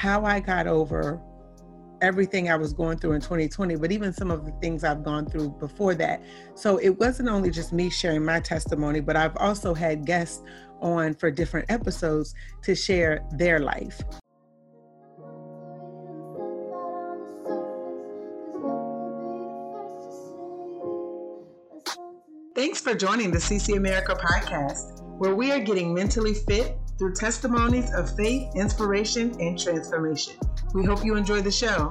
how I got over everything I was going through in 2020, but even some of the things I've gone through before that. So it wasn't only just me sharing my testimony, but I've also had guests on for different episodes to share their life. Thanks for joining the CC America podcast, where we are getting mentally fit through testimonies of faith, inspiration, and transformation. We hope you enjoy the show.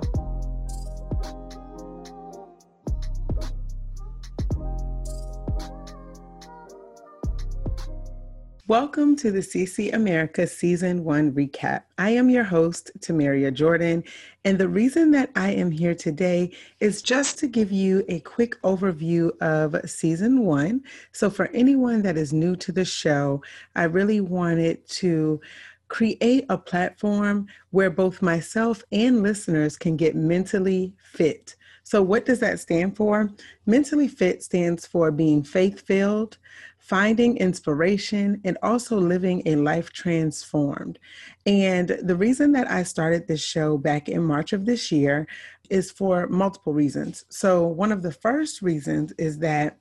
Welcome to the CC America Season 1 recap. I am your host, Tamaria Jordan, and the reason that I am here today is just to give you a quick overview of Season 1. So, for anyone that is new to the show, I really wanted to create a platform where both myself and listeners can get mentally fit. So, what does that stand for? Mentally fit stands for being faith filled, finding inspiration, and also living a life transformed. And the reason that I started this show back in March of this year is for multiple reasons. So, one of the first reasons is that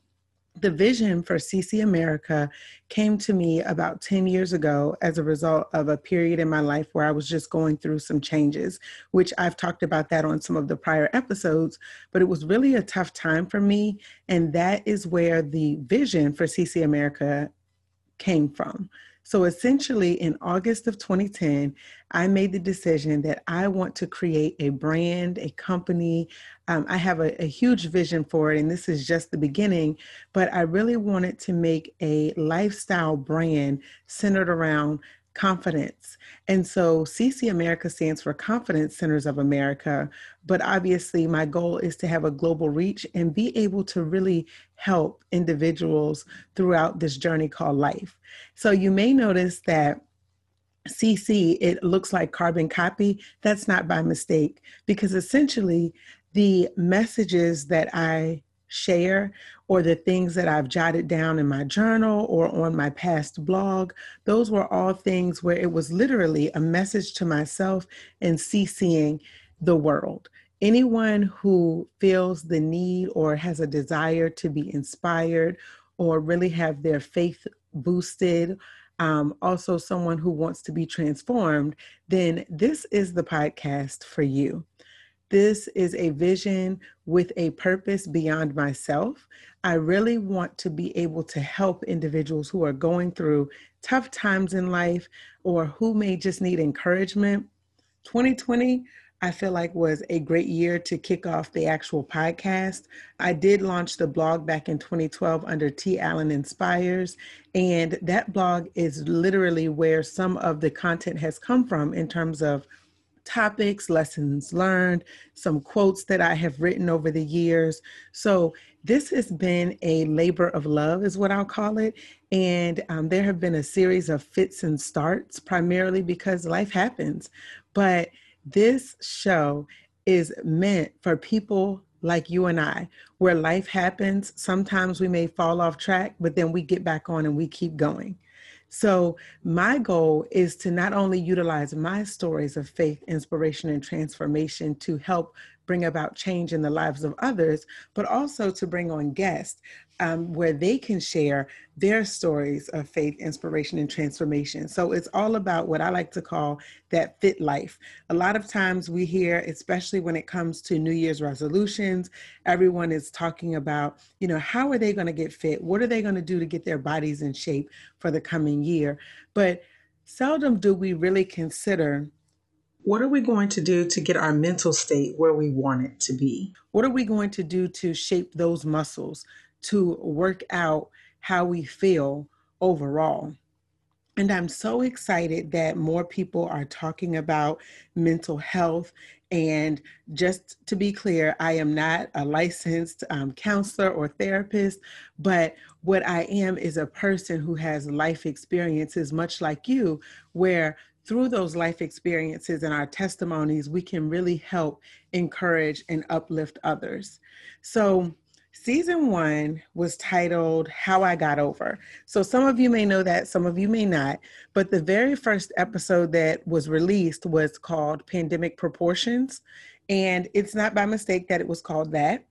the vision for CC America came to me about 10 years ago as a result of a period in my life where I was just going through some changes, which I've talked about that on some of the prior episodes. But it was really a tough time for me. And that is where the vision for CC America came from. So essentially, in August of 2010, I made the decision that I want to create a brand, a company. Um, I have a, a huge vision for it, and this is just the beginning, but I really wanted to make a lifestyle brand centered around confidence. And so CC America stands for Confidence Centers of America. But obviously, my goal is to have a global reach and be able to really help individuals throughout this journey called life. So you may notice that CC, it looks like carbon copy. That's not by mistake because essentially the messages that I share or the things that I've jotted down in my journal or on my past blog, those were all things where it was literally a message to myself and CCing the world. Anyone who feels the need or has a desire to be inspired or really have their faith boosted, um, also someone who wants to be transformed, then this is the podcast for you. This is a vision with a purpose beyond myself. I really want to be able to help individuals who are going through tough times in life or who may just need encouragement. 2020, I feel like was a great year to kick off the actual podcast. I did launch the blog back in 2012 under T. Allen Inspires, and that blog is literally where some of the content has come from in terms of topics, lessons learned, some quotes that I have written over the years. So, this has been a labor of love, is what I'll call it. And um, there have been a series of fits and starts, primarily because life happens. But this show is meant for people like you and I, where life happens. Sometimes we may fall off track, but then we get back on and we keep going. So, my goal is to not only utilize my stories of faith, inspiration, and transformation to help bring about change in the lives of others, but also to bring on guests um, where they can share their stories of faith, inspiration, and transformation. So it's all about what I like to call that fit life. A lot of times we hear, especially when it comes to New Year's resolutions, everyone is talking about, you know, how are they going to get fit? What are they going to do to get their bodies in shape for the coming year? But seldom do we really consider what are we going to do to get our mental state where we want it to be? What are we going to do to shape those muscles, to work out how we feel overall? And I'm so excited that more people are talking about mental health. And just to be clear, I am not a licensed um, counselor or therapist, but what I am is a person who has life experiences, much like you, where through those life experiences and our testimonies, we can really help encourage and uplift others. So, Season one was titled How I Got Over. So some of you may know that, some of you may not. But the very first episode that was released was called Pandemic Proportions. And it's not by mistake that it was called that.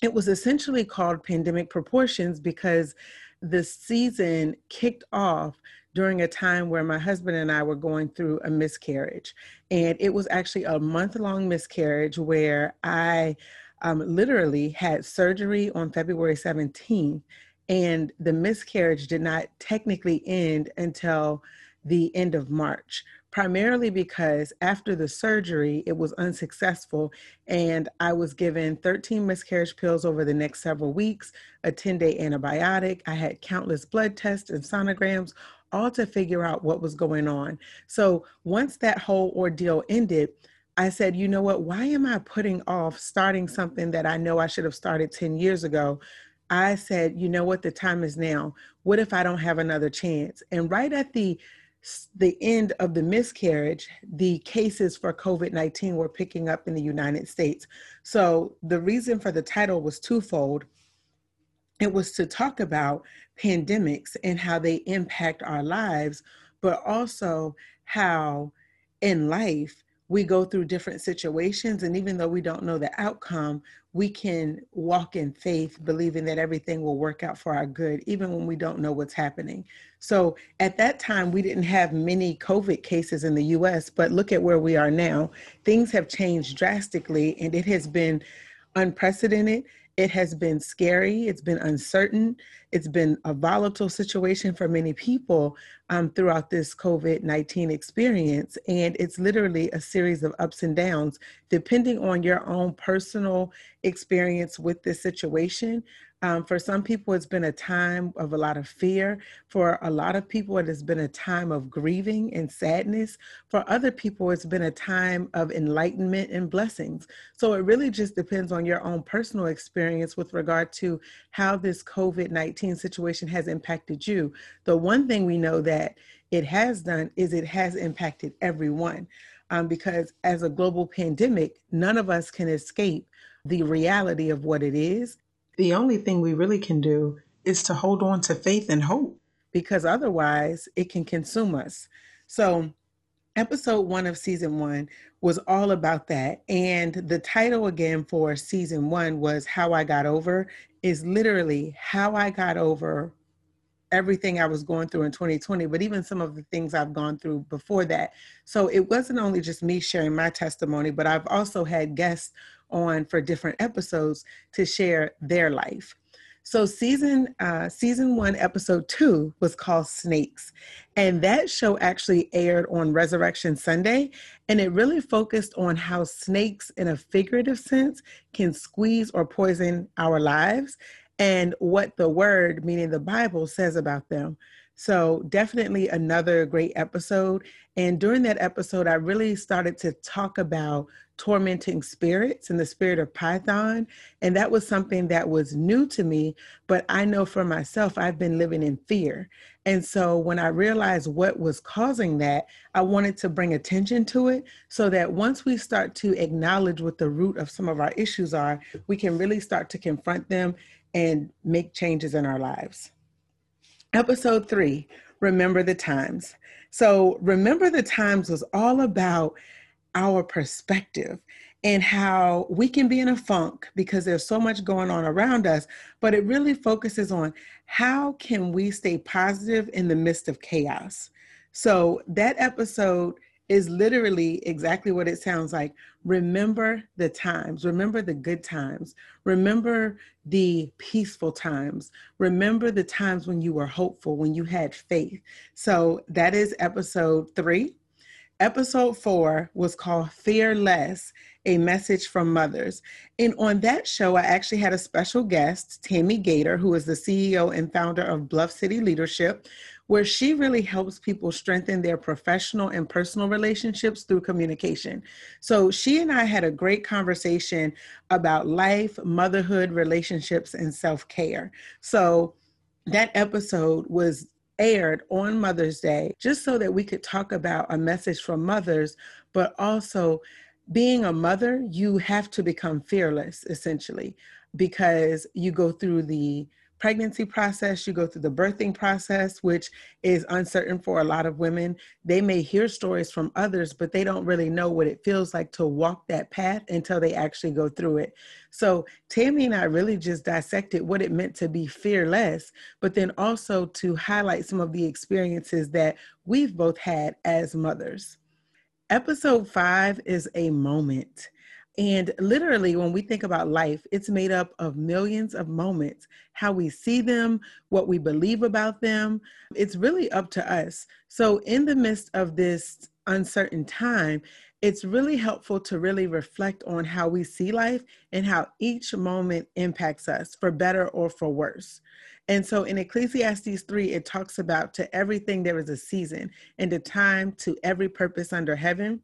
It was essentially called Pandemic Proportions because the season kicked off during a time where my husband and I were going through a miscarriage. And it was actually a month long miscarriage where I um, literally had surgery on February 17th, and the miscarriage did not technically end until the end of March, primarily because after the surgery, it was unsuccessful, and I was given 13 miscarriage pills over the next several weeks, a 10 day antibiotic. I had countless blood tests and sonograms, all to figure out what was going on. So once that whole ordeal ended, I said, you know what? Why am I putting off starting something that I know I should have started 10 years ago? I said, you know what? The time is now. What if I don't have another chance? And right at the the end of the miscarriage, the cases for COVID 19 were picking up in the United States. So the reason for the title was twofold. It was to talk about pandemics and how they impact our lives, but also how in life we go through different situations and even though we don't know the outcome we can walk in faith believing that everything will work out for our good even when we don't know what's happening. So at that time we didn't have many covid cases in the US but look at where we are now. Things have changed drastically and it has been unprecedented. It has been scary, it's been uncertain, it's been a volatile situation for many people um, throughout this COVID 19 experience. And it's literally a series of ups and downs, depending on your own personal experience with this situation. Um, for some people, it's been a time of a lot of fear. For a lot of people, it has been a time of grieving and sadness. For other people, it's been a time of enlightenment and blessings. So it really just depends on your own personal experience with regard to how this COVID 19 situation has impacted you. The one thing we know that it has done is it has impacted everyone. Um, because as a global pandemic, none of us can escape the reality of what it is the only thing we really can do is to hold on to faith and hope because otherwise it can consume us. So, episode one of season one was all about that. And the title again for season one was How I Got Over, is literally how I got over everything I was going through in 2020, but even some of the things I've gone through before that. So it wasn't only just me sharing my testimony, but I've also had guests on for different episodes to share their life. So season uh, season one, episode two was called Snakes, and that show actually aired on Resurrection Sunday, and it really focused on how snakes, in a figurative sense, can squeeze or poison our lives, and what the Word, meaning the Bible, says about them. So, definitely another great episode. And during that episode, I really started to talk about tormenting spirits and the spirit of Python. And that was something that was new to me. But I know for myself, I've been living in fear. And so when I realized what was causing that, I wanted to bring attention to it so that once we start to acknowledge what the root of some of our issues are, we can really start to confront them and make changes in our lives. Episode three, Remember the Times. So, Remember the Times was all about our perspective and how we can be in a funk because there's so much going on around us but it really focuses on how can we stay positive in the midst of chaos so that episode is literally exactly what it sounds like. Remember the times, remember the good times, remember the peaceful times, remember the times when you were hopeful, when you had faith. So that is episode three. Episode four was called Fear Less A Message from Mothers. And on that show, I actually had a special guest, Tammy Gator, who is the CEO and founder of Bluff City Leadership, where she really helps people strengthen their professional and personal relationships through communication. So she and I had a great conversation about life, motherhood, relationships, and self care. So that episode was aired on Mother's Day just so that we could talk about a message from mothers, but also being a mother, you have to become fearless, essentially. because you go through the pregnancy process, you go through the birthing process, which is uncertain for a lot of women. They may hear stories from others, but they don't really know what it feels like to walk that path until they actually go through it. So, Tammy and I really just dissected what it meant to be fearless, but then also to highlight some of the experiences that we've both had as mothers. Episode five is a moment. And literally, when we think about life, it's made up of millions of moments. How we see them, what we believe about them, it's really up to us. So, in the midst of this uncertain time, it's really helpful to really reflect on how we see life and how each moment impacts us for better or for worse. And so in Ecclesiastes 3, it talks about to everything there is a season and a time to every purpose under heaven.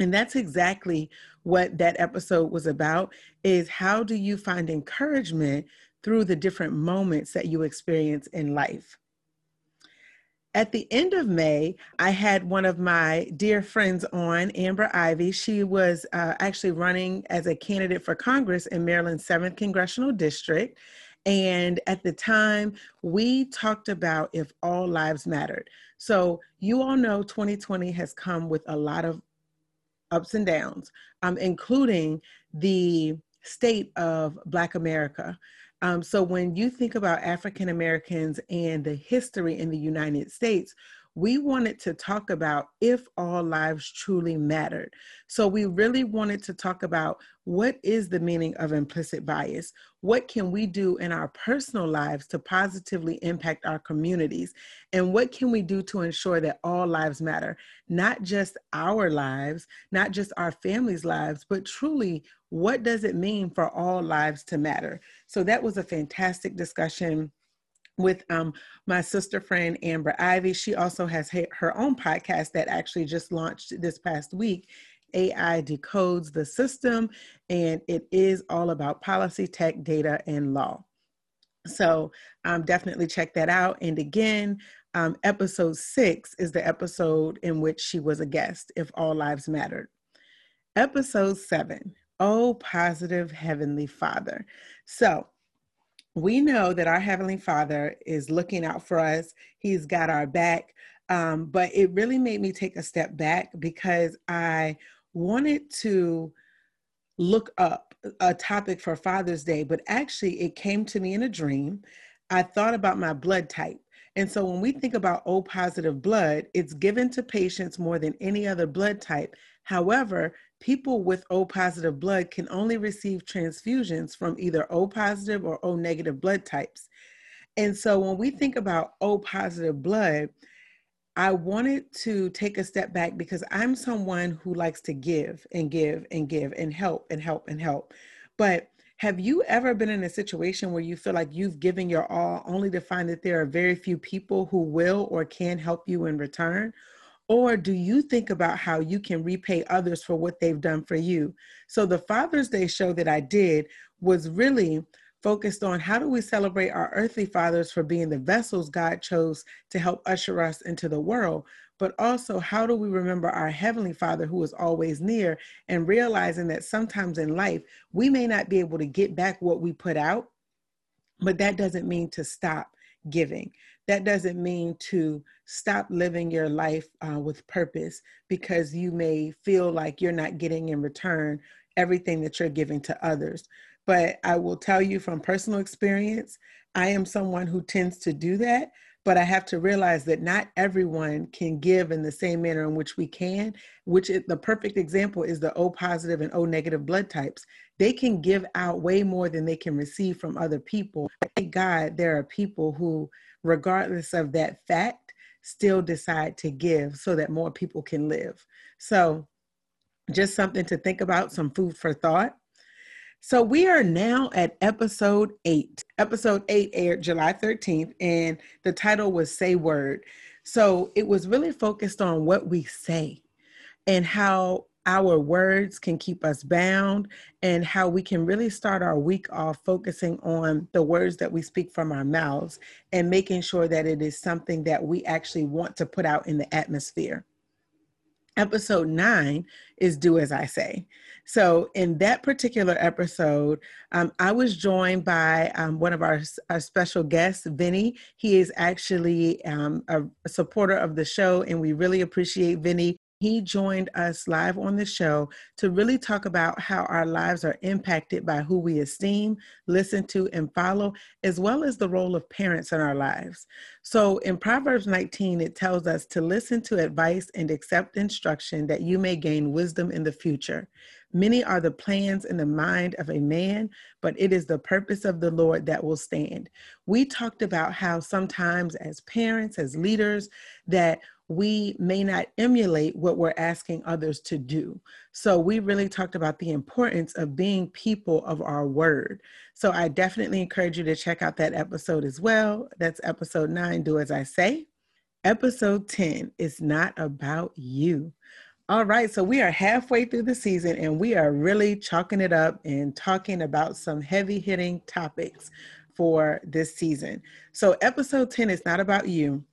And that's exactly what that episode was about is how do you find encouragement through the different moments that you experience in life? At the end of May, I had one of my dear friends on, Amber Ivy. She was uh, actually running as a candidate for Congress in Maryland's 7th Congressional District. And at the time, we talked about if all lives mattered. So, you all know 2020 has come with a lot of ups and downs, um, including the state of Black America. Um, so when you think about African Americans and the history in the United States, we wanted to talk about if all lives truly mattered. So we really wanted to talk about what is the meaning of implicit bias? What can we do in our personal lives to positively impact our communities? And what can we do to ensure that all lives matter? Not just our lives, not just our families' lives, but truly, what does it mean for all lives to matter? So that was a fantastic discussion with um, my sister friend Amber Ivy. She also has her own podcast that actually just launched this past week. AI decodes the system, and it is all about policy, tech, data, and law. So um, definitely check that out. And again, um, episode six is the episode in which she was a guest, If All Lives Mattered. Episode seven, Oh, Positive Heavenly Father. So we know that our Heavenly Father is looking out for us, He's got our back. Um, but it really made me take a step back because I wanted to look up a topic for Father's Day, but actually it came to me in a dream. I thought about my blood type. And so when we think about O positive blood, it's given to patients more than any other blood type. However, people with O positive blood can only receive transfusions from either O positive or O negative blood types. And so when we think about O positive blood, I wanted to take a step back because I'm someone who likes to give and give and give and help and help and help. But have you ever been in a situation where you feel like you've given your all only to find that there are very few people who will or can help you in return? Or do you think about how you can repay others for what they've done for you? So, the Father's Day show that I did was really focused on how do we celebrate our earthly fathers for being the vessels God chose to help usher us into the world, but also how do we remember our heavenly Father who is always near and realizing that sometimes in life we may not be able to get back what we put out, but that doesn't mean to stop giving. That doesn't mean to stop living your life uh, with purpose because you may feel like you're not getting in return everything that you're giving to others. But I will tell you from personal experience, I am someone who tends to do that. But I have to realize that not everyone can give in the same manner in which we can, which is, the perfect example is the O positive and O negative blood types. They can give out way more than they can receive from other people. Thank God there are people who regardless of that fact, still decide to give so that more people can live. So, just something to think about, some food for thought. So, we are now at episode eight. Episode eight aired July 13th, and the title was Say Word. So, it was really focused on what we say and how our words can keep us bound and how we can really start our week off focusing on the words that we speak from our mouths and making sure that it is something that we actually want to put out in the atmosphere. Episode nine is Do As I Say. So, in that particular episode, um, I was joined by um, one of our, our, special guests, Vinny. He is actually um, a, a supporter of the show, and we really appreciate Vinny he joined us live on the show to really talk about how our lives are impacted by who we esteem, listen to, and follow, as well as the role of parents in our lives. So in Proverbs 19, it tells us to listen to advice and accept instruction that you may gain wisdom in the future. Many are the plans in the mind of a man, but it is the purpose of the Lord that will stand. We talked about how sometimes, as parents, as leaders, that we may not emulate what we're asking others to do. So, we really talked about the importance of being people of our word. So, I definitely encourage you to check out that episode as well. That's episode nine Do As I Say. Episode 10 is not about you. All right, so we are halfway through the season and we are really chalking it up and talking about some heavy hitting topics for this season. So, episode 10 is not about you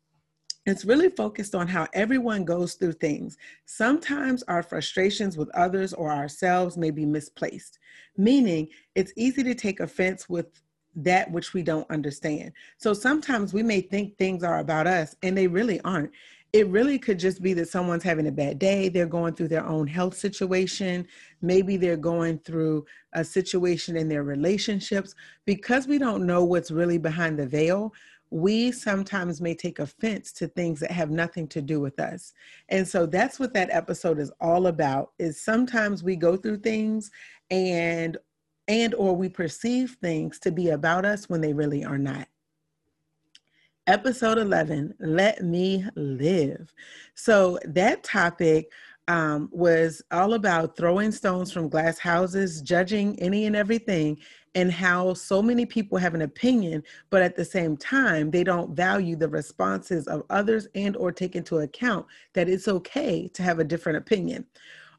it's really focused on how everyone goes through things. Sometimes our frustrations with others or ourselves may be misplaced, meaning it's easy to take offense with that which we don't understand. So sometimes we may think things are about us and they really aren't. It really could just be that someone's having a bad day. They're going through their own health situation. Maybe they're going through a situation in their relationships. Because we don't know what's really behind the veil, we sometimes may take offense to things that have nothing to do with us. And so that's what that episode is all about is sometimes we go through things and and or we perceive things to be about us when they really are not. Episode 11 let me live. So that topic um, was all about throwing stones from glass houses, judging any and everything, and how so many people have an opinion, but at the same time, they don't value the responses of others and or take into account that it's okay to have a different opinion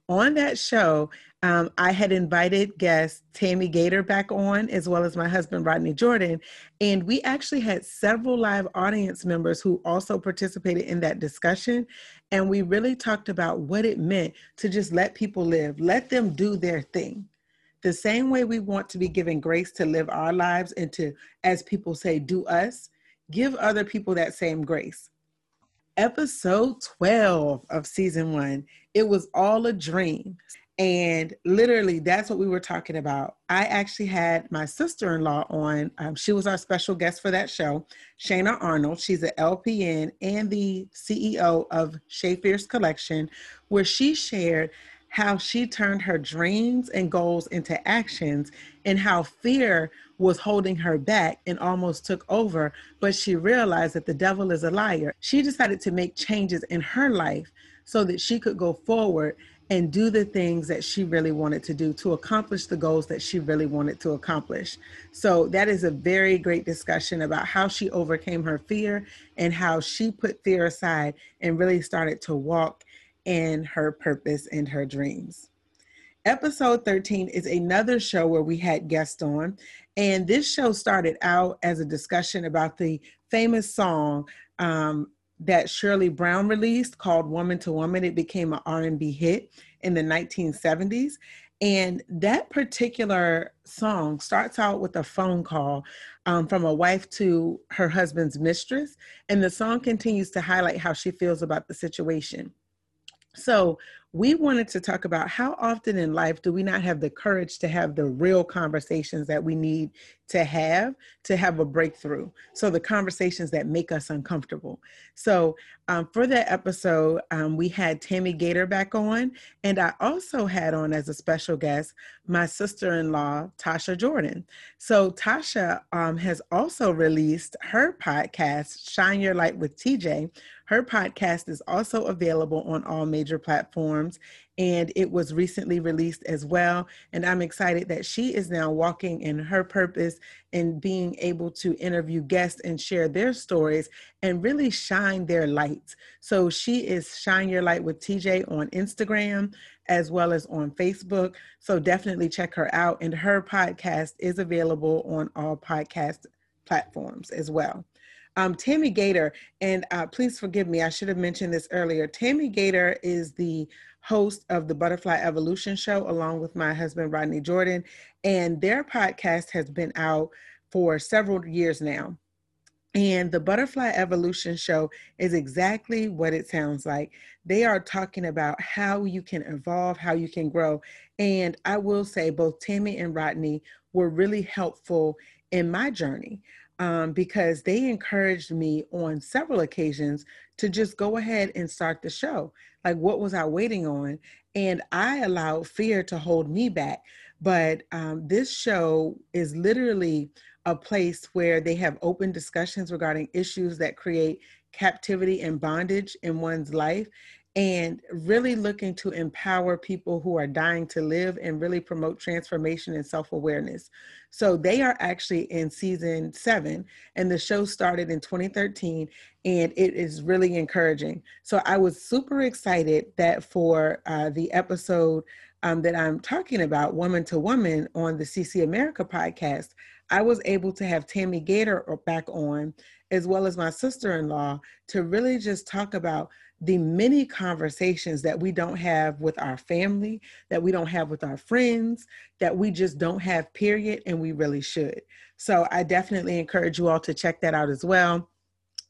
on that show, um, I had invited guest Tammy Gator back on, as well as my husband Rodney Jordan, and we actually had several live audience members who also participated in that discussion. And we really talked about what it meant to just let people live, let them do their thing. The same way we want to be given grace to live our lives and to, as people say, do us, give other people that same grace episode 12 of season one. It was all a dream. And literally, that's what we were talking about. I actually had my sister in law on. Um, she was our special guest for that show, Shana Arnold. She's an LPN and the CEO of Shea Fierce Collection, where she shared how she turned her dreams and goals into actions and how fear was holding her back and almost took over. But she realized that the devil is a liar. She decided to make changes in her life so that she could go forward and do the things that she really wanted to do to accomplish the goals that she really wanted to accomplish. So, that is a very great discussion about how she overcame her fear and how she put fear aside and really started to walk in her purpose and her dreams. Episode 13 is another show where we had guests on, and this show started out as a discussion about the famous song um, that Shirley Brown released called "Woman to Woman." It became an R&B hit in the 1970s, and that particular song starts out with a phone call um, from a wife to her husband's mistress, and the song continues to highlight how she feels about the situation. So, we wanted to talk about how often in life do we not have the courage to have the real conversations that we need to have to have a breakthrough. So, the conversations that make us uncomfortable. So, um, for that episode, um, we had Tammy Gator back on, and I also had on as a special guest my sister in law, Tasha Jordan. So, Tasha um, has also released her podcast, Shine Your Light with TJ. Her podcast is also available on all major platforms and it was recently released as well. And I'm excited that she is now walking in her purpose and being able to interview guests and share their stories and really shine their lights. So she is Shine Your Light with TJ on Instagram as well as on Facebook. So definitely check her out. And her podcast is available on all podcast platforms as well. Um, Tammy Gator, and uh, please forgive me, I should have mentioned this earlier. Tammy Gator is the host of the Butterfly Evolution Show, along with my husband, Rodney Jordan. And their podcast has been out for several years now. And the Butterfly Evolution Show is exactly what it sounds like. They are talking about how you can evolve, how you can grow. And I will say, both Tammy and Rodney were really helpful in my journey um, because they encouraged me on several occasions to just go ahead and start the show. Like, what was I waiting on? And I allowed fear to hold me back. But um, this show is literally a place where they have open discussions regarding issues that create captivity and bondage in one's life and really looking to empower people who are dying to live and really promote transformation and self awareness. So they are actually in season seven, and the show started in 2013, and it is really encouraging. So I was super excited that for uh, the episode um, that I'm talking about, Woman to Woman, on the CC America podcast, I was able to have Tammy Gator back on, as well as my sister in law, to really just talk about the many conversations that we don't have with our family, that we don't have with our friends, that we just don't have, period, and we really should. So I definitely encourage you all to check that out as well.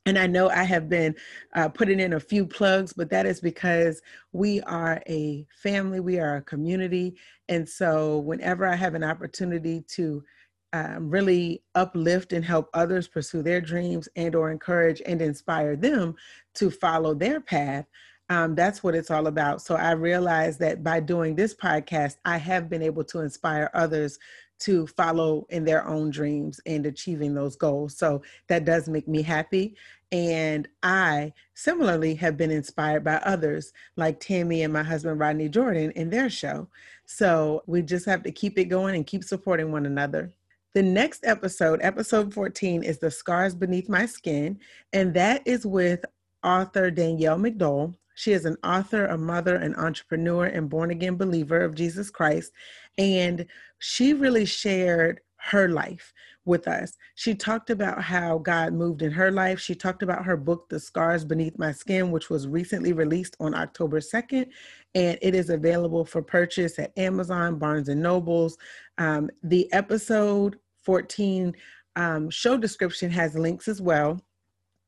And I know I have been uh, putting in a few plugs, but that is because we are a family, we are a community. And so whenever I have an opportunity to um, really uplift and help others pursue their dreams and or encourage and inspire them to follow their path um, that's what it's all about. So i realized that by doing this podcast i have been able to inspire others to follow in their own dreams and achieving those goals. So that does make me happy. And i similarly have been inspired by others like tammy and my husband rodney jordan in their show. So we just have to keep it going and keep supporting one another the next episode, episode 14, is The Scars Beneath My Skin, and that is with author Danielle McDowell. She is an author, a mother, an entrepreneur, and born again believer of Jesus Christ. And she really shared her life with us. She talked about how God moved in her life. She talked about her book, The Scars Beneath My Skin, which was recently released on October 2nd. And it is available for purchase at Amazon, Barnes and Nobles. Um, the episode 14 um, show description has links as well.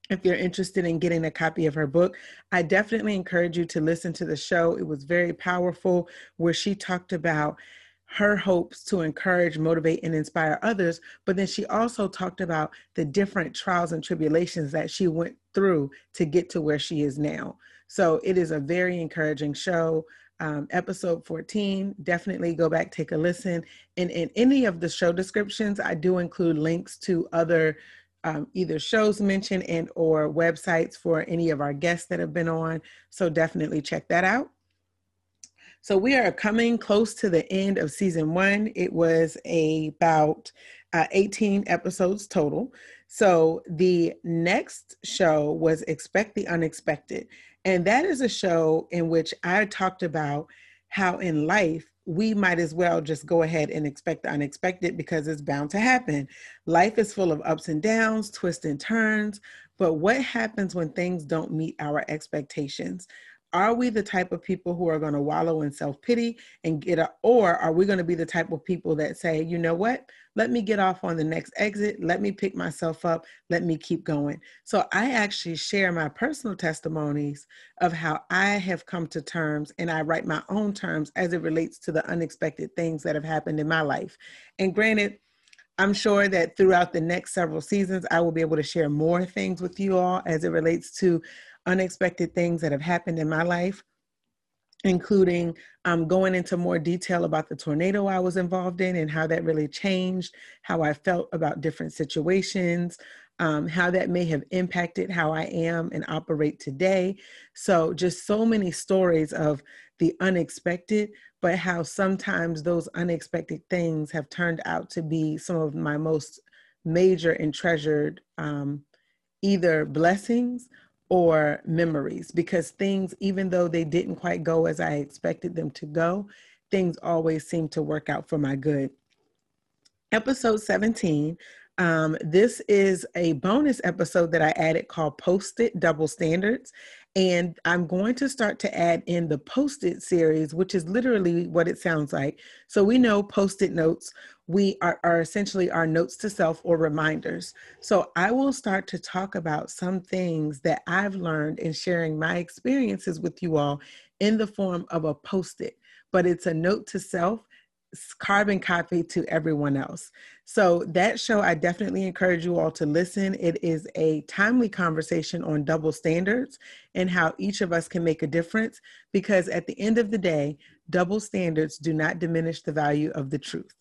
If you're interested in getting a copy of her book, I definitely encourage you to listen to the show. It was very powerful, where she talked about her hopes to encourage, motivate, and inspire others. But then she also talked about the different trials and tribulations that she went through to get to where she is now. So it is a very encouraging show um, episode 14. Definitely go back, take a listen. And in any of the show descriptions, I do include links to other um, either shows mentioned and or websites for any of our guests that have been on. So definitely check that out. So we are coming close to the end of season one. It was about uh, 18 episodes total. So the next show was Expect the Unexpected. And that is a show in which I talked about how in life we might as well just go ahead and expect the unexpected because it's bound to happen. Life is full of ups and downs, twists and turns. But what happens when things don't meet our expectations? Are we the type of people who are going to wallow in self pity and get a, or are we going to be the type of people that say, you know what? Let me get off on the next exit. Let me pick myself up. Let me keep going. So I actually share my personal testimonies of how I have come to terms and I write my own terms as it relates to the unexpected things that have happened in my life. And granted, I'm sure that throughout the next several seasons, I will be able to share more things with you all as it relates to unexpected things that have happened in my life including um, going into more detail about the tornado I was involved in and how that really changed how I felt about different situations, um, how that may have impacted how I am and operate today. So, just so many stories of the unexpected, but how sometimes those unexpected things have turned out to be some of my most major and treasured um, either blessings or memories because things, even though they didn't quite go as I expected them to go, things always seem to work out for my good. Episode 17 Um, this is a bonus episode that I added called Post It Double Standards. And I'm going to start to add in the post it series, which is literally what it sounds like. So we know post it notes, we are, are essentially our notes to self or reminders. So I will start to talk about some things that I've learned in sharing my experiences with you all in the form of a post it, but it's a note to self carbon copy to everyone else. So that show, I definitely encourage you all to listen. It is a timely conversation on double standards and how each of us can make a difference because at the end of the day, double standards do not diminish the value of the truth.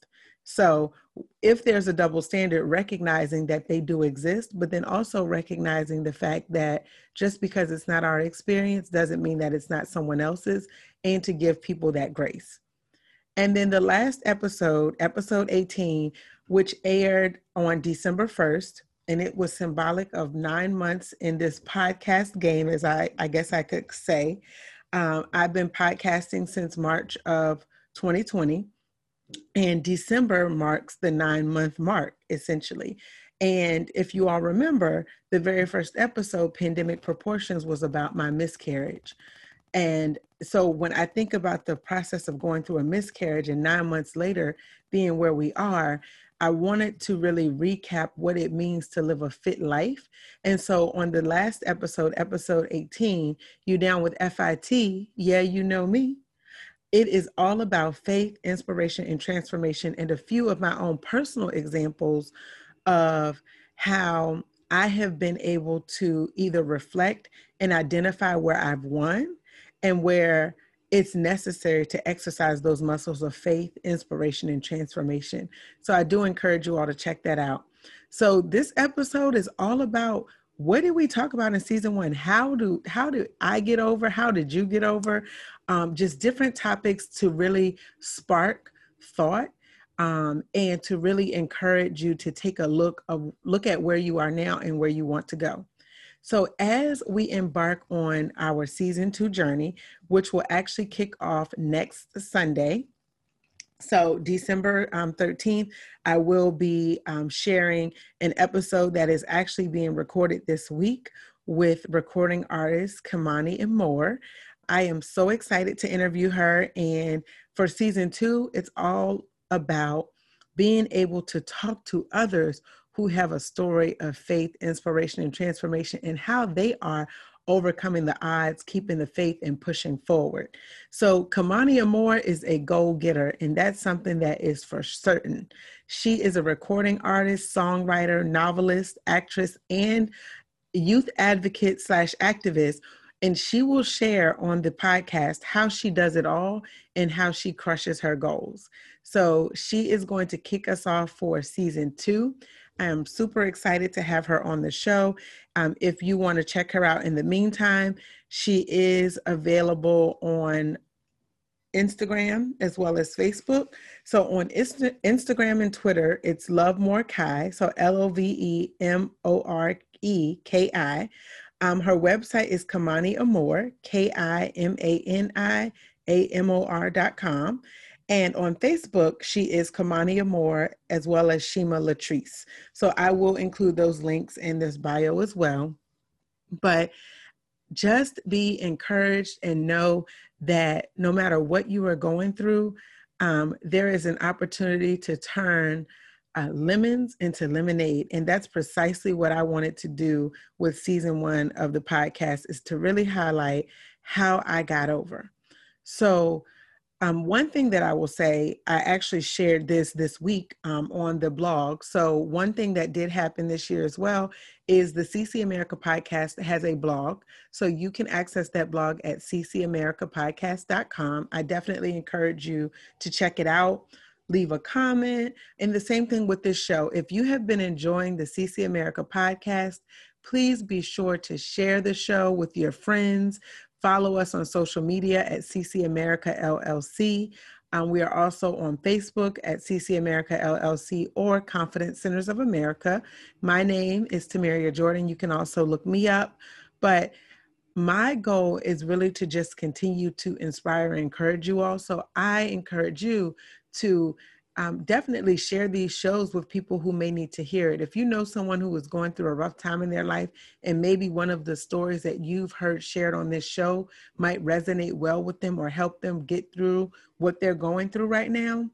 So if there's a double standard, recognizing that they do exist, but then also recognizing the fact that just because it's not our experience doesn't mean that it's not someone else's, and to give people that grace. And then the last episode, episode 18, which aired on December 1st, and it was symbolic of nine months in this podcast game, as I, I guess I could say. Um, I've been podcasting since March of 2020, and December marks the nine month mark, essentially. And if you all remember, the very first episode, Pandemic Proportions, was about my miscarriage. And so when I think about the process of going through a miscarriage and nine months later being where we are, I wanted to really recap what it means to live a fit life. And so on the last episode, episode 18, you down with FIT, yeah, you know me. It is all about faith, inspiration, and transformation, and a few of my own personal examples of how I have been able to either reflect and identify where I've won and where it's necessary to exercise those muscles of faith, inspiration, and transformation. So I do encourage you all to check that out. So this episode is all about what did we talk about in season one? How do how did I get over? How did you get over? Um, just different topics to really spark thought um, and to really encourage you to take a look of look at where you are now and where you want to go. So, as we embark on our season two journey, which will actually kick off next Sunday, so December um, 13th, I will be um, sharing an episode that is actually being recorded this week with recording artist Kamani Amore. I am so excited to interview her. And for season two, it's all about being able to talk to others who have a story of faith, inspiration, and transformation, and how they are overcoming the odds, keeping the faith, and pushing forward. So, Kamani Amore is a goal getter, and that's something that is for certain. She is a recording artist, songwriter, novelist, actress, and youth advocate slash activist and she will share on the podcast how she does it all and how she crushes her goals. So she is going to kick us off for season two. I am super excited to have her on the show. Um, if you want to check her out in the meantime, she is available on Instagram as well as Facebook. So on Insta- Instagram and Twitter, it's Love More Kai. So L O V E M O R E K I. Um, her website is Kamani Amore, K I M A N I A M O R dot com. And on Facebook, she is Kamani Amore as well as Shima Latrice. So I will include those links in this bio as well. But just be encouraged and know that no matter what you are going through, um, there is an opportunity to turn uh, lemons into lemonade. And that's precisely what I wanted to do with season one of the podcast is to really highlight how I got over. So um, one thing that I will say, I actually shared this this week um, on the blog. So, one thing that did happen this year as well is the CC America podcast has a blog. So, you can access that blog at ccamericapodcast.com. I definitely encourage you to check it out, leave a comment. And the same thing with this show. If you have been enjoying the CC America podcast, please be sure to share the show with your friends, Follow us on social media at CC America LLC. Um, we are also on Facebook at CC America LLC or Confidence Centers of America. My name is Tamaria Jordan. You can also look me up. But my goal is really to just continue to inspire and encourage you all. So I encourage you to um, definitely share these shows with people who may need to hear it. If you know someone who is going through a rough time in their life, and maybe one of the stories that you've heard shared on this show might resonate well with them or help them get through what they're going through right now,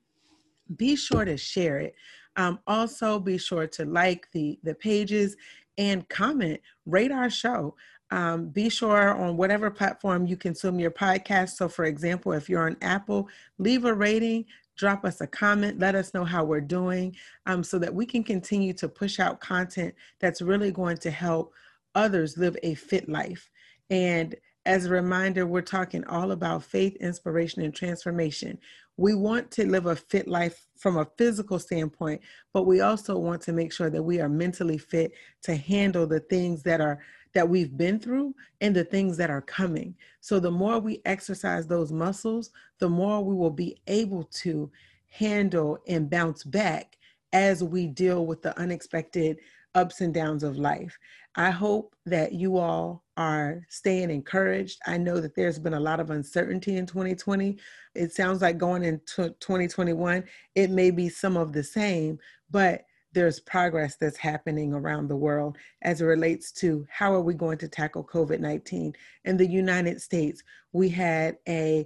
be sure to share it. Um, also, be sure to like the the pages and comment, rate our show. Um, be sure on whatever platform you consume your podcast. So, for example, if you're on Apple, leave a rating, drop us a comment, let us know how we're doing um, so that we can continue to push out content that's really going to help others live a fit life. And as a reminder, we're talking all about faith, inspiration, and transformation. We want to live a fit life from a physical standpoint, but we also want to make sure that we are mentally fit to handle the things that are that we've been through and the things that are coming. So the more we exercise those muscles, the more we will be able to handle and bounce back as we deal with the unexpected ups and downs of life. I hope that you all are staying encouraged. I know that there's been a lot of uncertainty in 2020. It sounds like going into 2021, it may be some of the same, but there's progress that's happening around the world as it relates to how are we going to tackle COVID-19. In the United States, we had a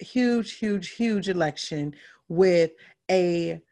huge, huge, huge election with a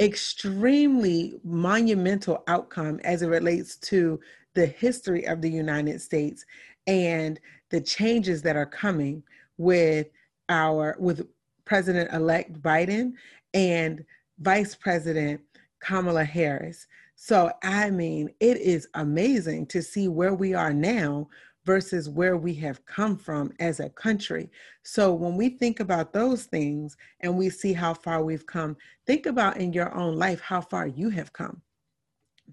extremely monumental outcome as it relates to the history of the United States and the changes that are coming with our with President elect Biden and Vice President Kamala Harris. So I mean, it is amazing to see where we are now versus where we have come from as a country. So when we think about those things and we see how far we've come, think about in your own life how far you have come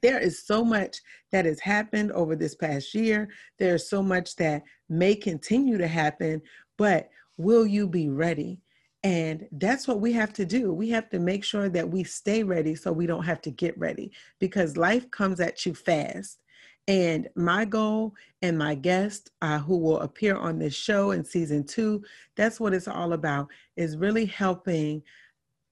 there is so much that has happened over this past year. There's so much that may continue to happen, but will you be ready? And that's what we have to do. We have to make sure that we stay ready so we don't have to get ready because life comes at you fast. And my goal and my guest uh, who will appear on this show in season two, that's what it's all about, is really helping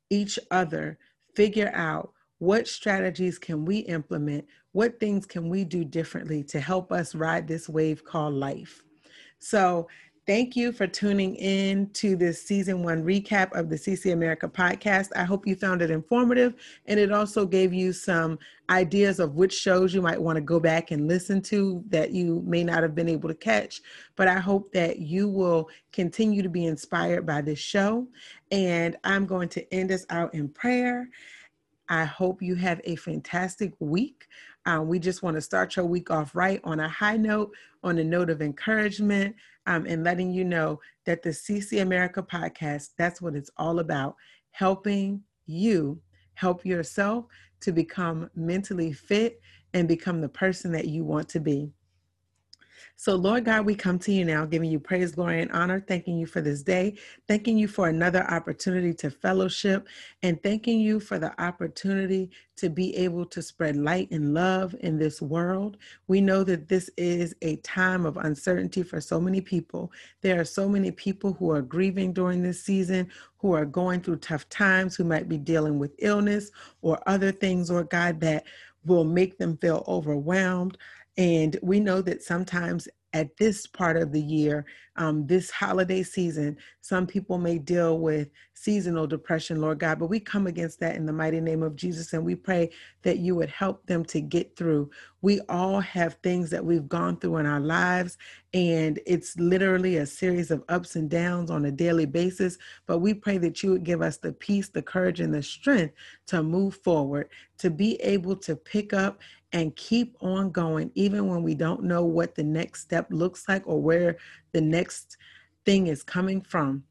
each other figure out what strategies can we implement? What things can we do differently to help us ride this wave called life? So, thank you for tuning in to this season one recap of the CC America podcast. I hope you found it informative and it also gave you some ideas of which shows you might want to go back and listen to that you may not have been able to catch. But I hope that you will continue to be inspired by this show. And I'm going to end us out in prayer. I hope you have a fantastic week. Um, we just want to start your week off right on a high note, on a note of encouragement, um, and letting you know that the CC America podcast, that's what it's all about helping you help yourself to become mentally fit and become the person that you want to be. So, Lord God, we come to you now, giving you praise, glory, and honor, thanking you for this day, thanking you for another opportunity to fellowship, and thanking you for the opportunity to be able to spread light and love in this world. We know that this is a time of uncertainty for so many people. There are so many people who are grieving during this season, who are going through tough times, who might be dealing with illness or other things, Lord God, that will make them feel overwhelmed. And we know that sometimes at this part of the year, um, this holiday season, some people may deal with seasonal depression, Lord God, but we come against that in the mighty name of Jesus and we pray that you would help them to get through. We all have things that we've gone through in our lives, and it's literally a series of ups and downs on a daily basis. But we pray that you would give us the peace, the courage, and the strength to move forward, to be able to pick up and keep on going, even when we don't know what the next step looks like or where the next thing is coming from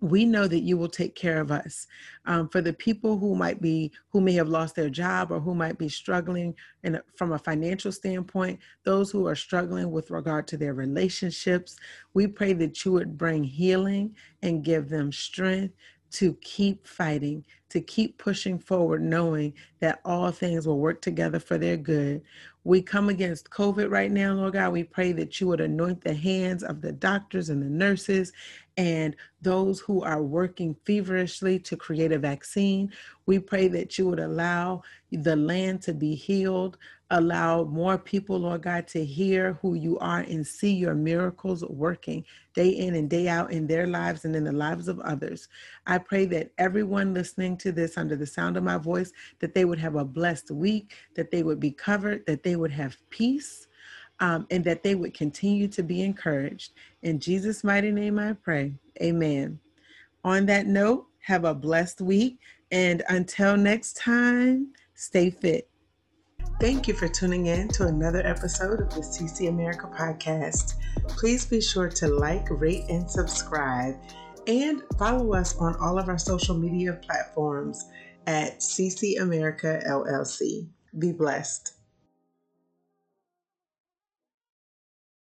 we know that you will take care of us. Um, for the people who might be, who may have lost their job or who might be struggling in, from a financial standpoint, those who are struggling with regard to their relationships, we pray that you would bring healing and give them strength to keep fighting, to keep pushing forward, knowing that all things will work together for their good. We come against COVID right now, Lord God. We pray that you would anoint the hands of the doctors and the nurses and those who are working feverishly to create a vaccine. We pray that you would allow the land to be healed, allow more people, Lord God, to hear who you are and see your miracles working day in and day out in their lives and in the lives of others. I pray that everyone listening to this under the sound of my voice, that they would have a blessed week, that they would be covered, that they would have peace um, and that they would continue to be encouraged. In Jesus' mighty name I pray. Amen. On that note, have a blessed week. And until next time, stay fit. Thank you for tuning in to another episode of the CC America podcast. Please be sure to like, rate, and subscribe, and follow us on all of our social media platforms at CC America LLC. Be blessed.